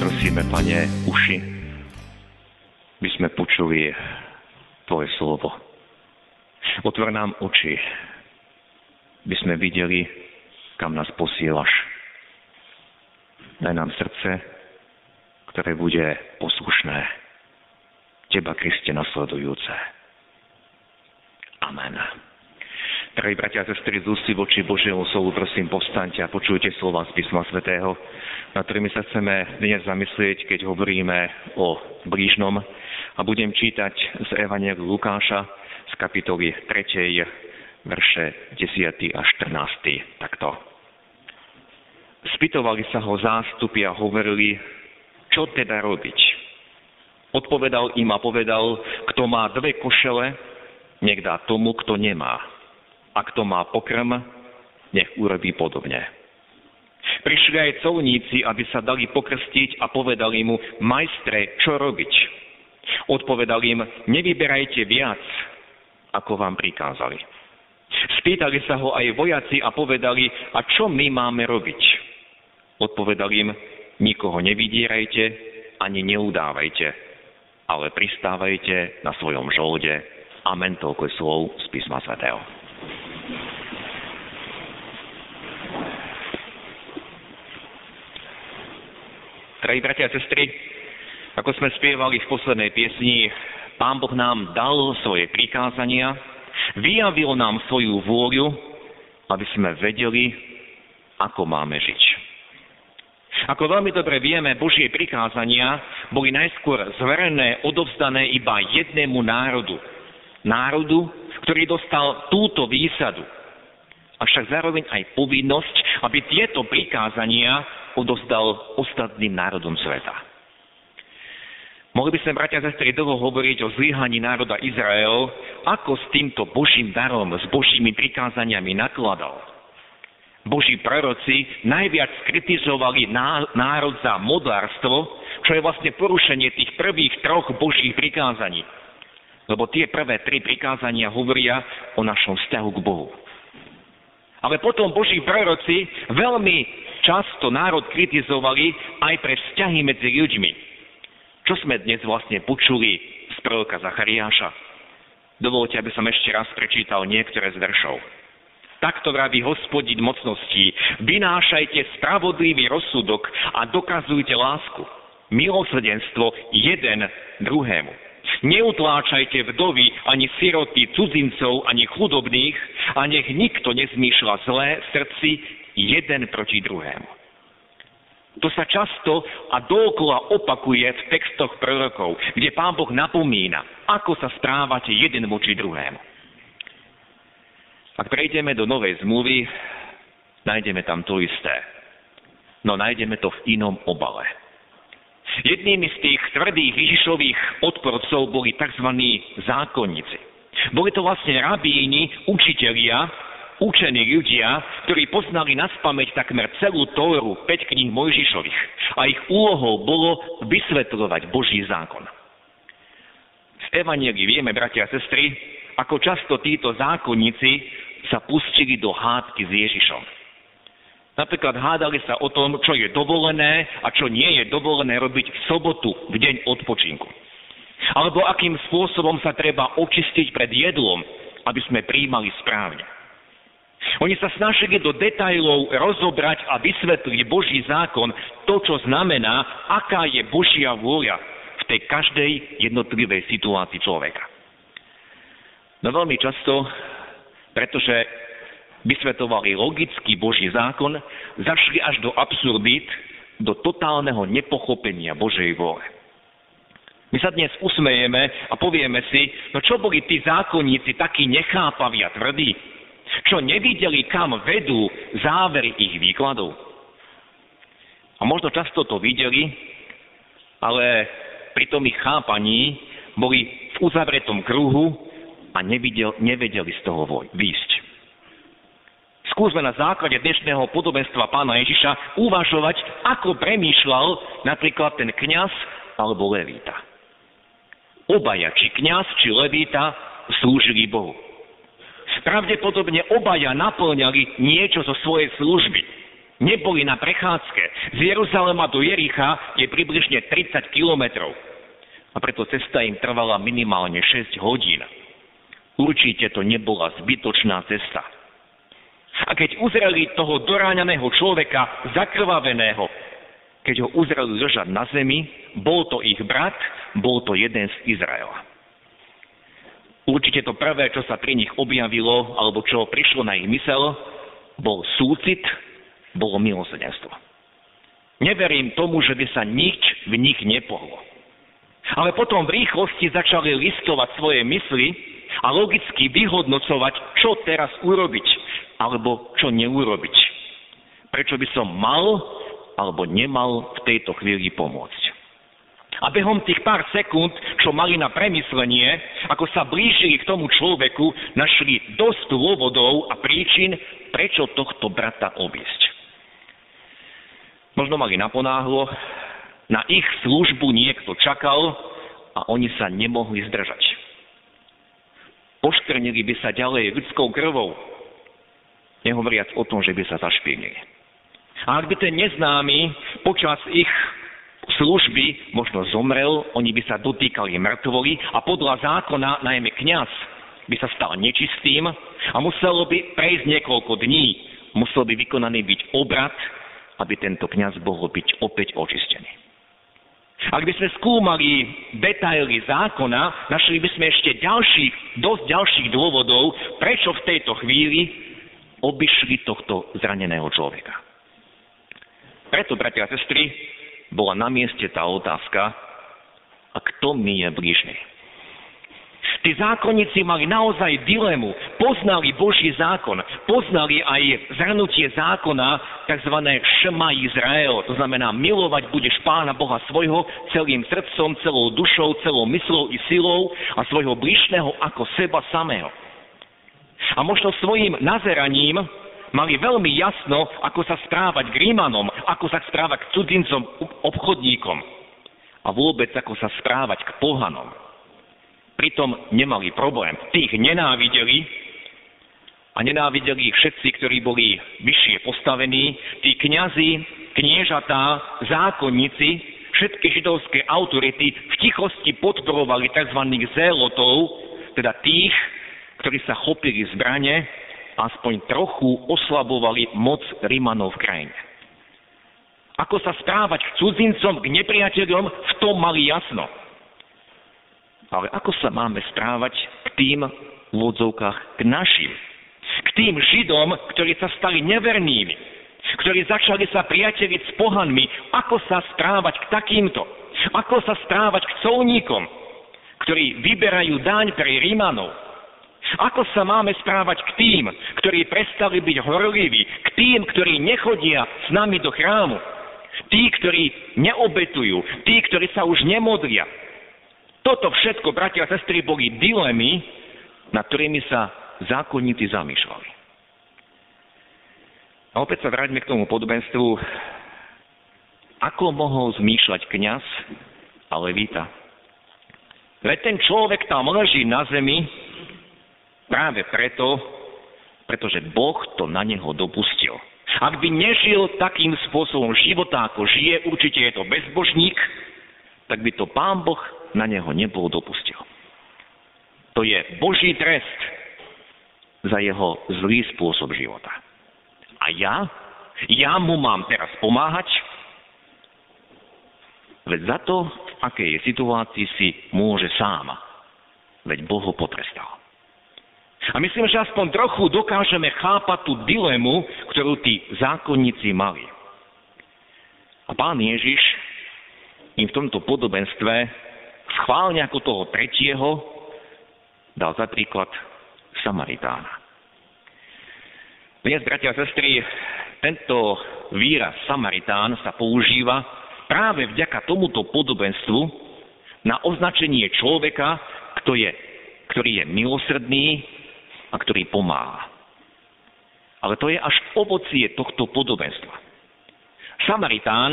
prosíme, Pane, uši, by sme počuli Tvoje slovo. Otvor nám oči, by sme videli, kam nás posielaš. Daj nám srdce, ktoré bude poslušné, Teba, Kriste, nasledujúce. Amen. Drahí bratia a sestry, z ústy voči Božiemu slovu, prosím, povstaňte a počujte slova z písma svätého, na ktorými sa chceme dnes zamyslieť, keď hovoríme o blížnom. A budem čítať z Evanielu Lukáša z kapitoly 3. verše 10. a 14. Takto. Spytovali sa ho zástupy a hovorili, čo teda robiť. Odpovedal im a povedal, kto má dve košele, nech dá tomu, kto nemá a kto má pokrm, nech urobí podobne. Prišli aj colníci, aby sa dali pokrstiť a povedali mu, majstre, čo robiť? Odpovedal im, nevyberajte viac, ako vám prikázali. Spýtali sa ho aj vojaci a povedali, a čo my máme robiť? Odpovedal im, nikoho nevydierajte ani neudávajte, ale pristávajte na svojom žolde. Amen, toľko slov z písma svätého. Drahí bratia a sestry, ako sme spievali v poslednej piesni, Pán Boh nám dal svoje prikázania, vyjavil nám svoju vôľu, aby sme vedeli, ako máme žiť. Ako veľmi dobre vieme, Božie prikázania boli najskôr zverené, odovzdané iba jednému národu. Národu, ktorý dostal túto výsadu. Avšak zároveň aj povinnosť, aby tieto prikázania odozdal ostatným národom sveta. Mohli by sme, bratia a sestry, dlho hovoriť o zlyhaní národa Izrael, ako s týmto Božím darom, s Božími prikázaniami nakladal. Boží proroci najviac kritizovali národ za modlárstvo, čo je vlastne porušenie tých prvých troch Božích prikázaní. Lebo tie prvé tri prikázania hovoria o našom vzťahu k Bohu. Ale potom Boží proroci veľmi často národ kritizovali aj pre vzťahy medzi ľuďmi. Čo sme dnes vlastne počuli z proroka Zachariáša? Dovolte, aby som ešte raz prečítal niektoré z veršov. Takto vraví hospodin mocností. Vynášajte spravodlivý rozsudok a dokazujte lásku. Milosrdenstvo jeden druhému. Neutláčajte vdovy, ani siroty, cudzincov, ani chudobných a nech nikto nezmýšľa zlé v srdci jeden proti druhému. To sa často a dookola opakuje v textoch prorokov, kde Pán Boh napomína, ako sa správate jeden voči druhému. Ak prejdeme do Novej zmluvy, nájdeme tam to isté. No nájdeme to v inom obale. Jednými z tých tvrdých Ježišových odporcov boli tzv. zákonníci. Boli to vlastne rabíni, učitelia, učení ľudia, ktorí poznali na spameť takmer celú Tóru, 5 kníh Mojžišových. A ich úlohou bolo vysvetľovať Boží zákon. V Evangeli vieme, bratia a sestry, ako často títo zákonníci sa pustili do hádky s Ježišom. Napríklad hádali sa o tom, čo je dovolené a čo nie je dovolené robiť v sobotu, v deň odpočinku. Alebo akým spôsobom sa treba očistiť pred jedlom, aby sme príjmali správne. Oni sa snažili do detajlov rozobrať a vysvetliť Boží zákon, to, čo znamená, aká je Božia vôľa v tej každej jednotlivej situácii človeka. No veľmi často, pretože vysvetovali logický Boží zákon, zašli až do absurdít, do totálneho nepochopenia Božej vôle. My sa dnes usmejeme a povieme si, no čo boli tí zákonníci takí nechápaví a tvrdí, čo nevideli, kam vedú závery ich výkladov. A možno často to videli, ale pri tom ich chápaní boli v uzavretom kruhu a nevidel, nevedeli z toho výjsť. Skúsme na základe dnešného podobenstva pána Ježiša uvažovať, ako premýšľal napríklad ten kňaz alebo levíta. Obaja, či kňaz, či levíta, slúžili Bohu. Pravdepodobne obaja naplňali niečo zo svojej služby. Neboli na prechádzke. Z Jeruzalema do Jericha je približne 30 kilometrov. A preto cesta im trvala minimálne 6 hodín. Určite to nebola zbytočná cesta. A keď uzreli toho doráňaného človeka, zakrvaveného, keď ho uzreli ležať na zemi, bol to ich brat, bol to jeden z Izraela. Určite to prvé, čo sa pri nich objavilo, alebo čo prišlo na ich mysel, bol súcit, bolo milosrdenstvo. Neverím tomu, že by sa nič v nich nepohlo. Ale potom v rýchlosti začali listovať svoje mysli a logicky vyhodnocovať, čo teraz urobiť, alebo čo neurobiť. Prečo by som mal alebo nemal v tejto chvíli pomôcť. A behom tých pár sekúnd, čo mali na premyslenie, ako sa blížili k tomu človeku, našli dosť dôvodov a príčin, prečo tohto brata obísť. Možno mali naponáhlo, na ich službu niekto čakal a oni sa nemohli zdržať. Poškrnili by sa ďalej ľudskou krvou, nehovoriac o tom, že by sa zašpinili. A ak by ten neznámy počas ich služby možno zomrel, oni by sa dotýkali mŕtvoli a podľa zákona najmä kňaz by sa stal nečistým a muselo by prejsť niekoľko dní, musel by vykonaný byť obrad, aby tento kňaz mohol byť opäť očistený. Ak by sme skúmali detaily zákona, našli by sme ešte ďalších, dosť ďalších dôvodov, prečo v tejto chvíli obišli tohto zraneného človeka. Preto, bratia a sestry, bola na mieste tá otázka, a kto mi je blížny? Tí zákonníci mali naozaj dilemu, poznali Boží zákon, poznali aj zhrnutie zákona, tzv. Šema Izrael, to znamená milovať budeš Pána Boha svojho celým srdcom, celou dušou, celou myslou i silou a svojho blížneho ako seba samého. A možno svojim nazeraním mali veľmi jasno, ako sa správať k Rímanom, ako sa správať k cudzincom, obchodníkom a vôbec ako sa správať k pohanom. Pritom nemali problém. Tých nenávideli a nenávideli všetci, ktorí boli vyššie postavení, tí kňazi, kniežatá, zákonníci, všetky židovské autority v tichosti podporovali tzv. zélotov, teda tých, ktorí sa chopili zbrane aspoň trochu oslabovali moc Rimanov v krajine. Ako sa správať k cudzincom, k nepriateľom, v tom mali jasno. Ale ako sa máme správať k tým v k našim, k tým Židom, ktorí sa stali nevernými, ktorí začali sa priateliť s pohanmi, ako sa správať k takýmto, ako sa správať k colníkom, ktorí vyberajú daň pre Rímanov, ako sa máme správať k tým, ktorí prestali byť horliví, k tým, ktorí nechodia s nami do chrámu, tí, ktorí neobetujú, tí, ktorí sa už nemodlia. Toto všetko, bratia a sestry, boli dilemy, nad ktorými sa zákonníci zamýšľali. A opäť sa vráťme k tomu podobenstvu, ako mohol zmýšľať kňaz a levita. Veď ten človek tam leží na zemi, Práve preto, pretože Boh to na neho dopustil. Ak by nežil takým spôsobom života, ako žije, určite je to bezbožník, tak by to pán Boh na neho nebol dopustil. To je Boží trest za jeho zlý spôsob života. A ja? Ja mu mám teraz pomáhať? Veď za to, v akej je situácii, si môže sám. Veď Boh ho potrestal. A myslím, že aspoň trochu dokážeme chápať tú dilemu, ktorú tí zákonníci mali. A pán Ježiš im v tomto podobenstve schválne ako toho tretieho dal za príklad Samaritána. Dnes, bratia a sestry, tento výraz Samaritán sa používa práve vďaka tomuto podobenstvu na označenie človeka, kto je, ktorý je milosrdný a ktorý pomáha. Ale to je až ovocie tohto podobenstva. Samaritán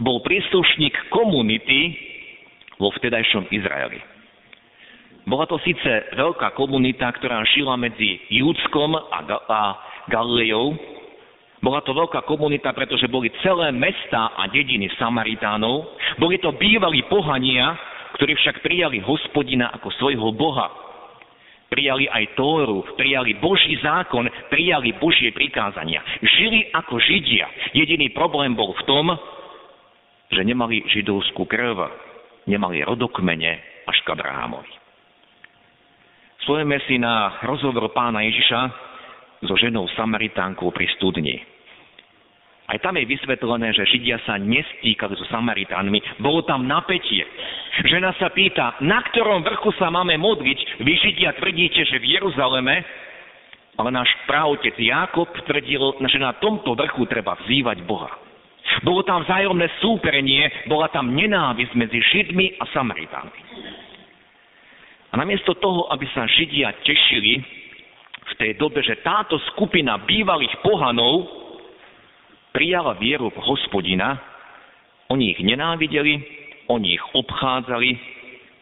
bol príslušník komunity vo vtedajšom Izraeli. Bola to síce veľká komunita, ktorá žila medzi Júdskom a, a Galileou. Bola to veľká komunita, pretože boli celé mesta a dediny Samaritánov. Boli to bývalí pohania, ktorí však prijali hospodina ako svojho boha. Prijali aj Tóru, prijali Boží zákon, prijali Božie prikázania. Žili ako Židia. Jediný problém bol v tom, že nemali židovskú krv, nemali rodokmene až k Abrahamovi. Spojeme si na rozhovor pána Ježiša so ženou Samaritánkou pri studni. Aj tam je vysvetlené, že Židia sa nestýkali so Samaritánmi. Bolo tam napätie. Žena sa pýta, na ktorom vrchu sa máme modliť? Vy Židia tvrdíte, že v Jeruzaleme, ale náš právotec Jákob tvrdil, že na tomto vrchu treba vzývať Boha. Bolo tam vzájomné súperenie, bola tam nenávisť medzi Židmi a Samaritánmi. A namiesto toho, aby sa Židia tešili v tej dobe, že táto skupina bývalých pohanov prijala vieru v hospodina, oni ich nenávideli, oni ich obchádzali,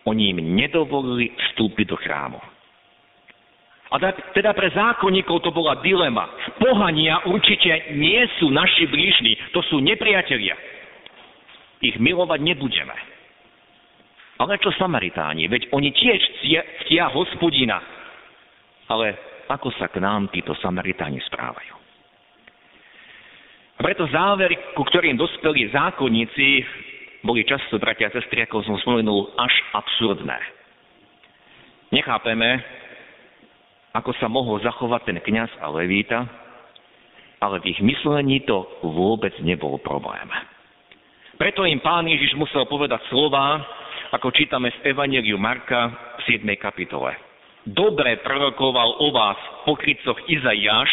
oni im nedovolili vstúpiť do chrámu. A teda pre zákonníkov to bola dilema. Pohania určite nie sú naši blížni, to sú nepriatelia. Ich milovať nebudeme. Ale čo Samaritáni? Veď oni tiež ctia hospodina. Ale ako sa k nám títo Samaritáni správajú? A preto závery, ku ktorým dospeli zákonníci, boli často, bratia a sestry, ako som spomenul, až absurdné. Nechápeme, ako sa mohol zachovať ten kňaz a levíta, ale v ich myslení to vôbec nebol problém. Preto im pán Ježiš musel povedať slova, ako čítame v Evangeliu Marka v 7. kapitole. Dobre prorokoval o vás pokrycoch Izaiáš,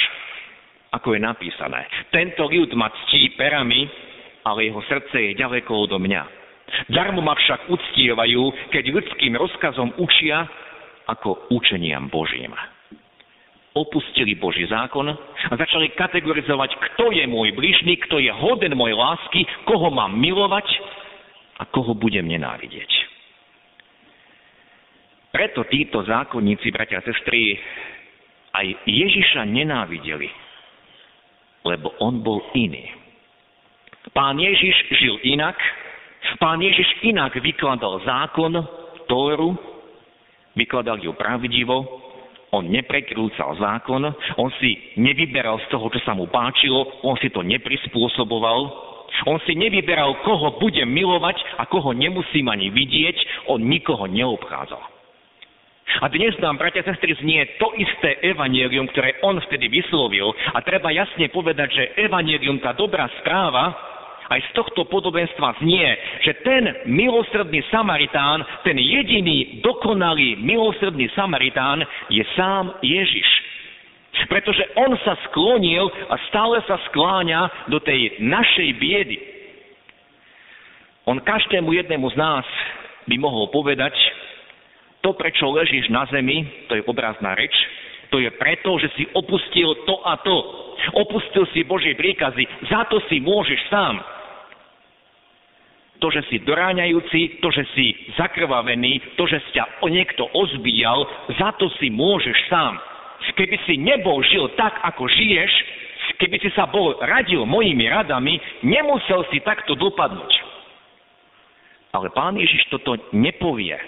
ako je napísané. Tento ľud ma ctí perami, ale jeho srdce je ďaleko odo mňa. Darmo ma však uctievajú, keď ľudským rozkazom učia, ako učeniam Božím opustili Boží zákon a začali kategorizovať, kto je môj bližný, kto je hoden mojej lásky, koho mám milovať a koho budem nenávidieť. Preto títo zákonníci, bratia a sestry, aj Ježiša nenávideli, lebo on bol iný. Pán Ježiš žil inak, pán Ježiš inak vykladal zákon, Tóru, vykladal ju pravdivo, on neprekrúcal zákon, on si nevyberal z toho, čo sa mu páčilo, on si to neprispôsoboval, on si nevyberal, koho bude milovať a koho nemusím ani vidieť, on nikoho neobchádzal. A dnes nám, bratia a sestry, znie to isté evanielium, ktoré on vtedy vyslovil. A treba jasne povedať, že evanielium, tá dobrá správa, aj z tohto podobenstva znie, že ten milosrdný Samaritán, ten jediný dokonalý milosrdný Samaritán je sám Ježiš. Pretože on sa sklonil a stále sa skláňa do tej našej biedy. On každému jednému z nás by mohol povedať, to, prečo ležíš na zemi, to je obrazná reč, to je preto, že si opustil to a to. Opustil si Božie príkazy, za to si môžeš sám to, že si doráňajúci, to, že si zakrvavený, to, že ťa niekto ozbíjal, za to si môžeš sám. Keby si nebol žil tak, ako žiješ, keby si sa bol radil mojimi radami, nemusel si takto dopadnúť. Ale pán Ježiš toto nepovie.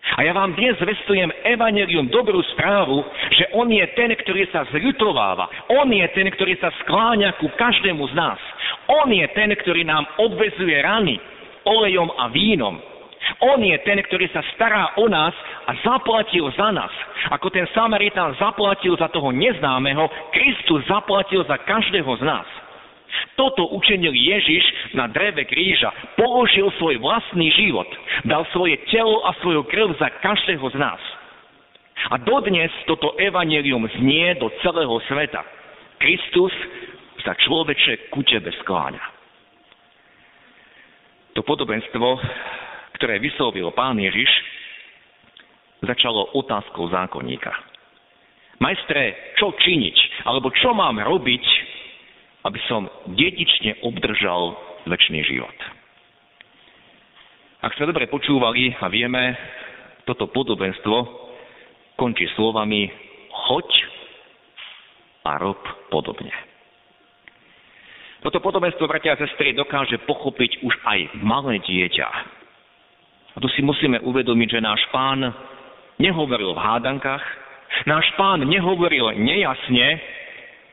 A ja vám dnes vestujem evanelium dobrú správu, že on je ten, ktorý sa zľutováva. On je ten, ktorý sa skláňa ku každému z nás. On je ten, ktorý nám obvezuje rany olejom a vínom. On je ten, ktorý sa stará o nás a zaplatil za nás. Ako ten Samaritán zaplatil za toho neznámeho, Kristus zaplatil za každého z nás. Toto učenil Ježiš na dreve kríža. Položil svoj vlastný život. Dal svoje telo a svoju krv za každého z nás. A dodnes toto evanelium znie do celého sveta. Kristus sa človeče ku tebe skláňa. To podobenstvo, ktoré vyslovil pán Ježiš, začalo otázkou zákonníka. Majstre, čo činiť, alebo čo mám robiť, aby som dedične obdržal väčší život. Ak sme dobre počúvali a vieme, toto podobenstvo končí slovami choď a rob podobne. Toto podobenstvo, bratia a sestry, dokáže pochopiť už aj malé dieťa. A tu si musíme uvedomiť, že náš pán nehovoril v hádankách, náš pán nehovoril nejasne,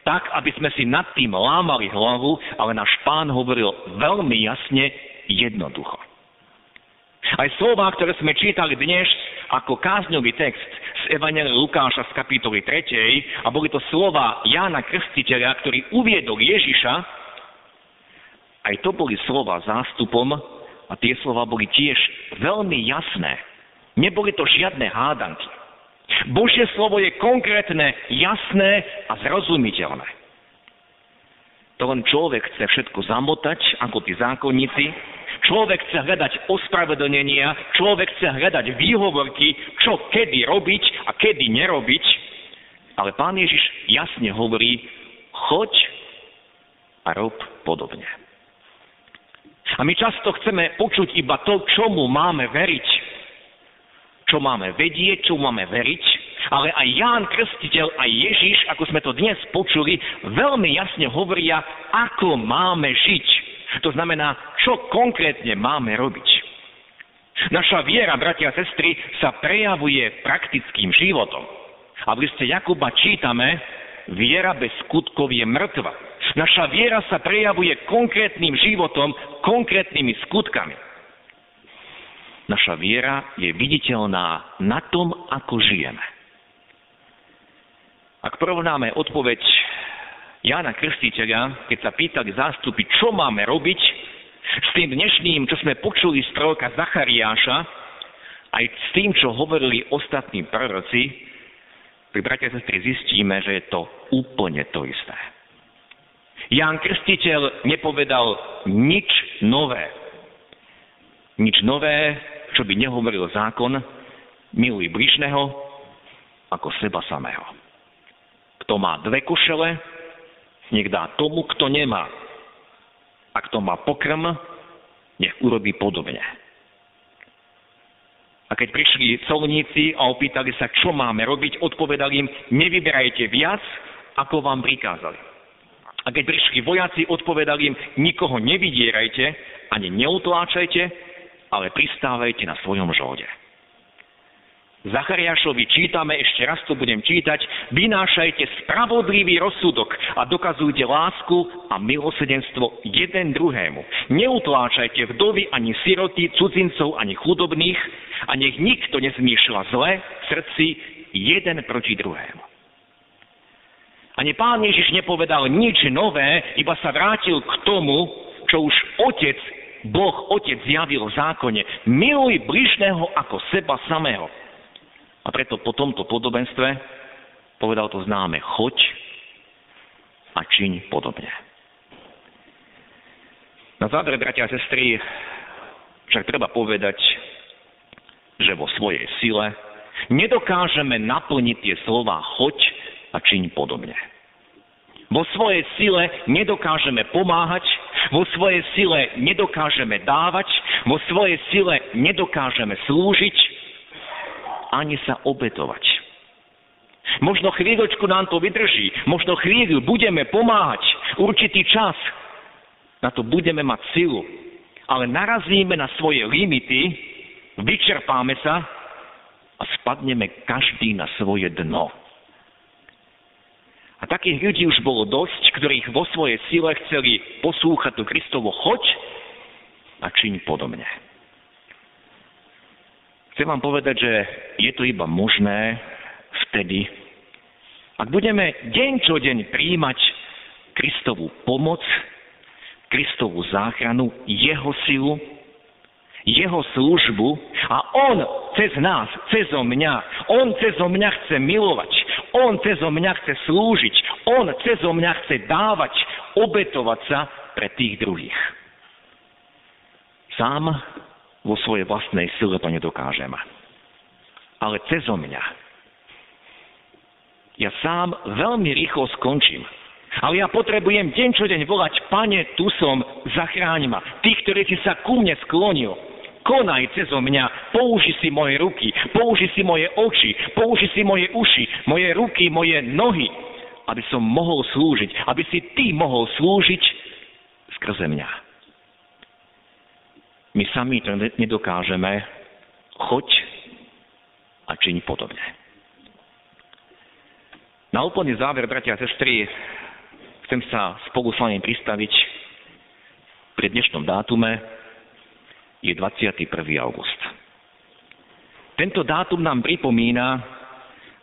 tak, aby sme si nad tým lámali hlavu, ale náš pán hovoril veľmi jasne, jednoducho. Aj slova, ktoré sme čítali dnes ako kázňový text z Evangelia Lukáša z kapitoly 3. a boli to slova Jána Krstiteľa, ktorý uviedol Ježiša, aj to boli slova zástupom a tie slova boli tiež veľmi jasné. Neboli to žiadne hádanky. Božie slovo je konkrétne, jasné a zrozumiteľné. To len človek chce všetko zamotať, ako tí zákonníci. Človek chce hľadať ospravedlnenia, človek chce hľadať výhovorky, čo kedy robiť a kedy nerobiť. Ale pán Ježiš jasne hovorí, choď a rob podobne. A my často chceme počuť iba to, čomu máme veriť čo máme vedieť, čo máme veriť, ale aj Ján Krstiteľ, aj Ježiš, ako sme to dnes počuli, veľmi jasne hovoria, ako máme žiť. To znamená, čo konkrétne máme robiť. Naša viera, bratia a sestry, sa prejavuje praktickým životom. A v liste Jakuba čítame, viera bez skutkov je mŕtva. Naša viera sa prejavuje konkrétnym životom, konkrétnymi skutkami. Naša viera je viditeľná na tom, ako žijeme. Ak porovnáme odpoveď Jána Krstiteľa, keď sa pýtali zástupy, čo máme robiť, s tým dnešným, čo sme počuli z proroka Zachariáša, aj s tým, čo hovorili ostatní proroci, tak bratia a sestry zistíme, že je to úplne to isté. Ján Krstiteľ nepovedal nič nové. Nič nové čo by nehovoril zákon, miluj bližného ako seba samého. Kto má dve košele, nech dá tomu, kto nemá. A kto má pokrm, nech urobí podobne. A keď prišli colníci a opýtali sa, čo máme robiť, odpovedali im, nevyberajte viac, ako vám prikázali. A keď prišli vojaci, odpovedali im, nikoho nevydierajte, ani neutláčajte, ale pristávajte na svojom žóde. Zachariášovi čítame, ešte raz to budem čítať, vynášajte spravodlivý rozsudok a dokazujte lásku a milosedenstvo jeden druhému. Neutláčajte vdovy ani siroty, cudzincov ani chudobných a nech nikto nezmýšľa zle v srdci jeden proti druhému. Ani pán Ježiš nepovedal nič nové, iba sa vrátil k tomu, čo už otec Boh Otec zjavil v zákone, miluj bližného ako seba samého. A preto po tomto podobenstve povedal to známe, choď a čiň podobne. Na záver, bratia a sestry, však treba povedať, že vo svojej sile nedokážeme naplniť tie slova choď a čiň podobne. Vo svojej sile nedokážeme pomáhať, vo svojej sile nedokážeme dávať, vo svojej sile nedokážeme slúžiť, ani sa obetovať. Možno chvíľočku nám to vydrží, možno chvíľu budeme pomáhať, určitý čas, na to budeme mať silu, ale narazíme na svoje limity, vyčerpáme sa a spadneme každý na svoje dno. A takých ľudí už bolo dosť, ktorých vo svojej sile chceli poslúchať to Kristovo choď a čiň podobne. Chcem vám povedať, že je to iba možné vtedy, ak budeme deň čo deň príjmať Kristovú pomoc, Kristovú záchranu, Jeho silu, Jeho službu a On cez nás, cez mňa, On cez mňa chce milovať, on cezo mňa chce slúžiť. On cezo mňa chce dávať, obetovať sa pre tých druhých. Sám vo svojej vlastnej sile to nedokážem. Ale cezo mňa. Ja sám veľmi rýchlo skončím. Ale ja potrebujem deň čo deň volať, pane, tu som, zachráň ma. Tí, ktorí si sa ku mne sklonil, konaj cezo mňa, použi si moje ruky, použi si moje oči, použi si moje uši, moje ruky, moje nohy, aby som mohol slúžiť, aby si ty mohol slúžiť skrze mňa. My sami to nedokážeme, choď a čiň podobne. Na úplný záver, bratia a sestry, chcem sa spolu s vami pristaviť pri dnešnom dátume, je 21. august. Tento dátum nám pripomína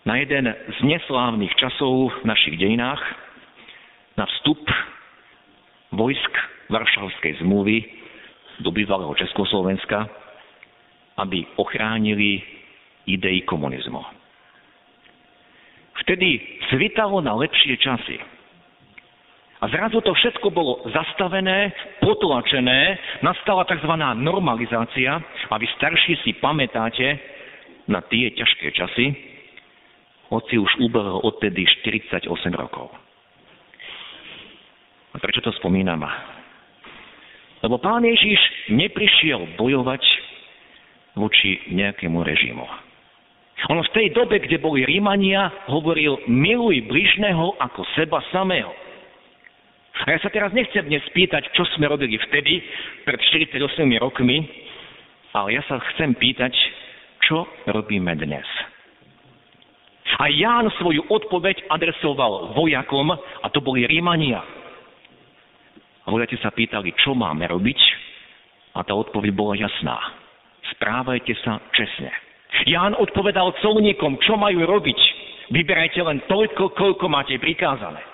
na jeden z neslávnych časov v našich dejinách, na vstup vojsk Varšavskej zmluvy do bývalého Československa, aby ochránili idei komunizmu. Vtedy svitalo na lepšie časy. A zrazu to všetko bolo zastavené, potlačené, nastala tzv. normalizácia a vy starší si pamätáte na tie ťažké časy, hoci už ubehlo odtedy 48 rokov. A prečo to spomínam? Lebo pán Ježiš neprišiel bojovať voči nejakému režimu. On v tej dobe, kde boli Rímania, hovoril, miluj bližného ako seba samého. A ja sa teraz nechcem dnes spýtať, čo sme robili vtedy, pred 48 rokmi, ale ja sa chcem pýtať, čo robíme dnes. A Ján svoju odpoveď adresoval vojakom, a to boli Rímania. A vojaci sa pýtali, čo máme robiť? A tá odpoveď bola jasná. Správajte sa čestne. Ján odpovedal colníkom, čo majú robiť. Vyberajte len toľko, koľko máte prikázané.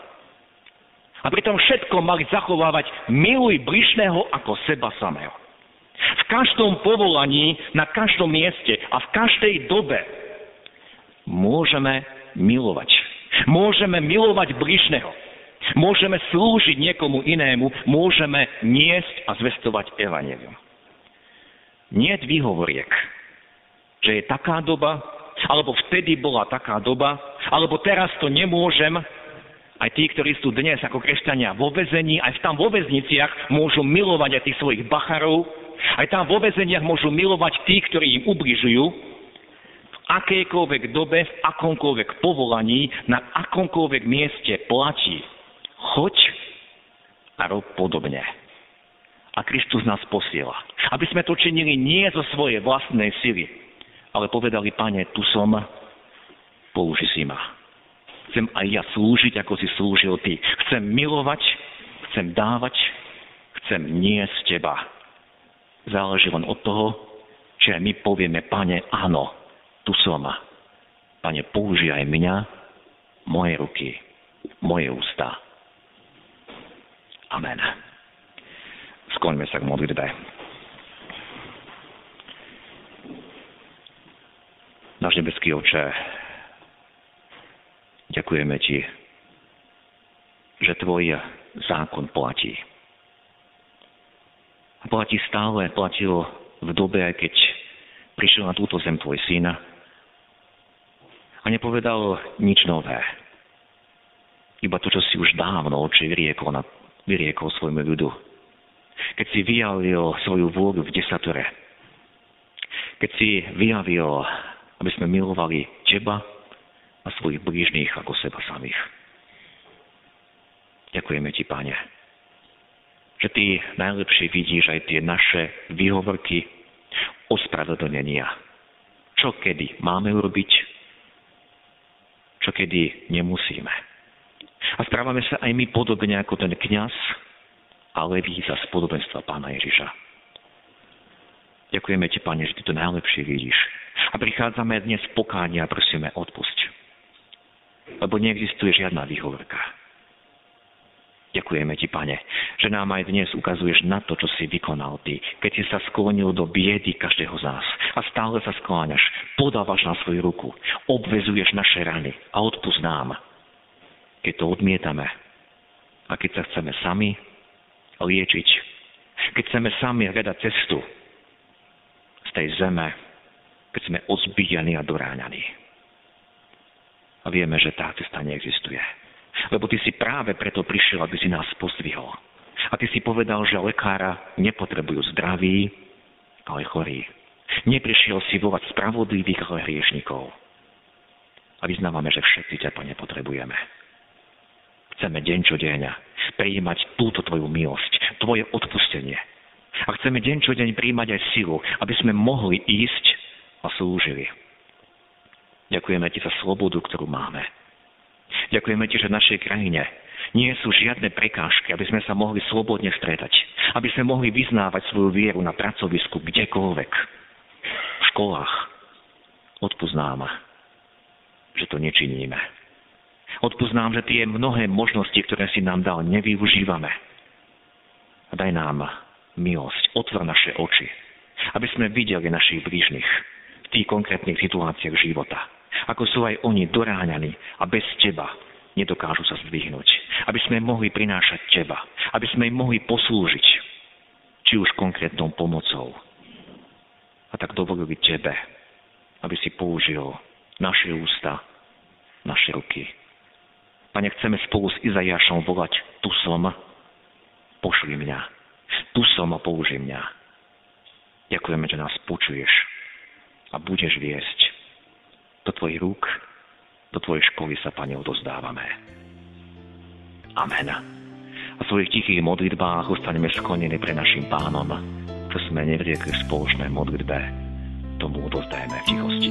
A pritom všetko mali zachovávať miluj bližného ako seba samého. V každom povolaní, na každom mieste a v každej dobe môžeme milovať. Môžeme milovať bližného. Môžeme slúžiť niekomu inému, môžeme niesť a zvestovať evanelium. Nie výhovoriek, že je taká doba, alebo vtedy bola taká doba, alebo teraz to nemôžem, aj tí, ktorí sú dnes ako kresťania vo vezení, aj tam vo väzniciach môžu milovať aj tých svojich bacharov, aj tam vo väzeniach môžu milovať tí, ktorí im ubližujú, v akejkoľvek dobe, v akomkoľvek povolaní, na akomkoľvek mieste platí choď a rob podobne. A Kristus nás posiela. Aby sme to činili nie zo svojej vlastnej sily, ale povedali, pane, tu som, použi si ma. Chcem aj ja slúžiť, ako si slúžil ty. Chcem milovať, chcem dávať, chcem niesť teba. Záleží len od toho, či my povieme, pane, áno, tu som. Pane, použij mňa, moje ruky, moje ústa Amen. Skloňme sa k modlitbe. Náš nebeský oče, ďakujeme Ti, že Tvoj zákon platí. A platí stále, platil v dobe, aj keď prišiel na túto zem Tvoj syn a nepovedal nič nové. Iba to, čo si už dávno oči vyriekol na vyriekol svojmu ľudu. Keď si vyjavil svoju vôľu v desatore. Keď si vyjavil, aby sme milovali teba a svojich blížných ako seba samých. Ďakujeme ti, Pane, že ty najlepšie vidíš aj tie naše výhovorky, ospravedlnenia. Čo kedy máme urobiť, čo kedy nemusíme. A správame sa aj my podobne ako ten kňaz a leví za spodobenstva pána Ježiša. Ďakujeme ti, Pane, že ty to najlepšie vidíš. A prichádzame dnes v pokáni a prosíme, odpusť. Lebo neexistuje žiadna výhovorka. Ďakujeme ti, Pane, že nám aj dnes ukazuješ na to, čo si vykonal ty, keď si sa sklonil do biedy každého z nás a stále sa skláňaš, podávaš na svoju ruku, obvezuješ naše rany a odpust nám keď to odmietame a keď sa chceme sami liečiť, Keď chceme sami hľadať cestu z tej zeme, keď sme ozbíjani a doráňaní. Vieme, že tá cesta neexistuje. Lebo ty si práve preto prišiel, aby si nás pozdvihol. A ty si povedal, že lekára nepotrebujú zdraví, ale chorí. Neprišiel si volať spravodlivých, ale hriešnikov. A vyznávame, že všetci ťa to nepotrebujeme. Chceme deň čo deň prijímať túto tvoju milosť, tvoje odpustenie. A chceme deň čo deň prijímať aj silu, aby sme mohli ísť a slúžili. Ďakujeme ti za slobodu, ktorú máme. Ďakujeme ti, že v našej krajine nie sú žiadne prekážky, aby sme sa mohli slobodne stretať. Aby sme mohli vyznávať svoju vieru na pracovisku, kdekoľvek. V školách. Odpúsť že to nečiníme. Odpúsť že tie mnohé možnosti, ktoré si nám dal, nevyužívame. A daj nám milosť, otvor naše oči, aby sme videli našich blížnych v tých konkrétnych situáciách života. Ako sú aj oni doráňaní a bez teba nedokážu sa zdvihnúť. Aby sme mohli prinášať teba. Aby sme im mohli poslúžiť. Či už konkrétnou pomocou. A tak dovolili tebe, aby si použil naše ústa, naše ruky. Pane, chceme spolu s Izajašom volať, tu som, pošli mňa. Tu som a použij mňa. Ďakujeme, že nás počuješ a budeš viesť do tvojich rúk do Tvojej školy sa, Pane, odozdávame. Amen. A v svojich tichých modlitbách ostaneme sklonení pre našim pánom, čo sme nevriekli v spoločnej modlitbe, tomu odozdajeme v tichosti.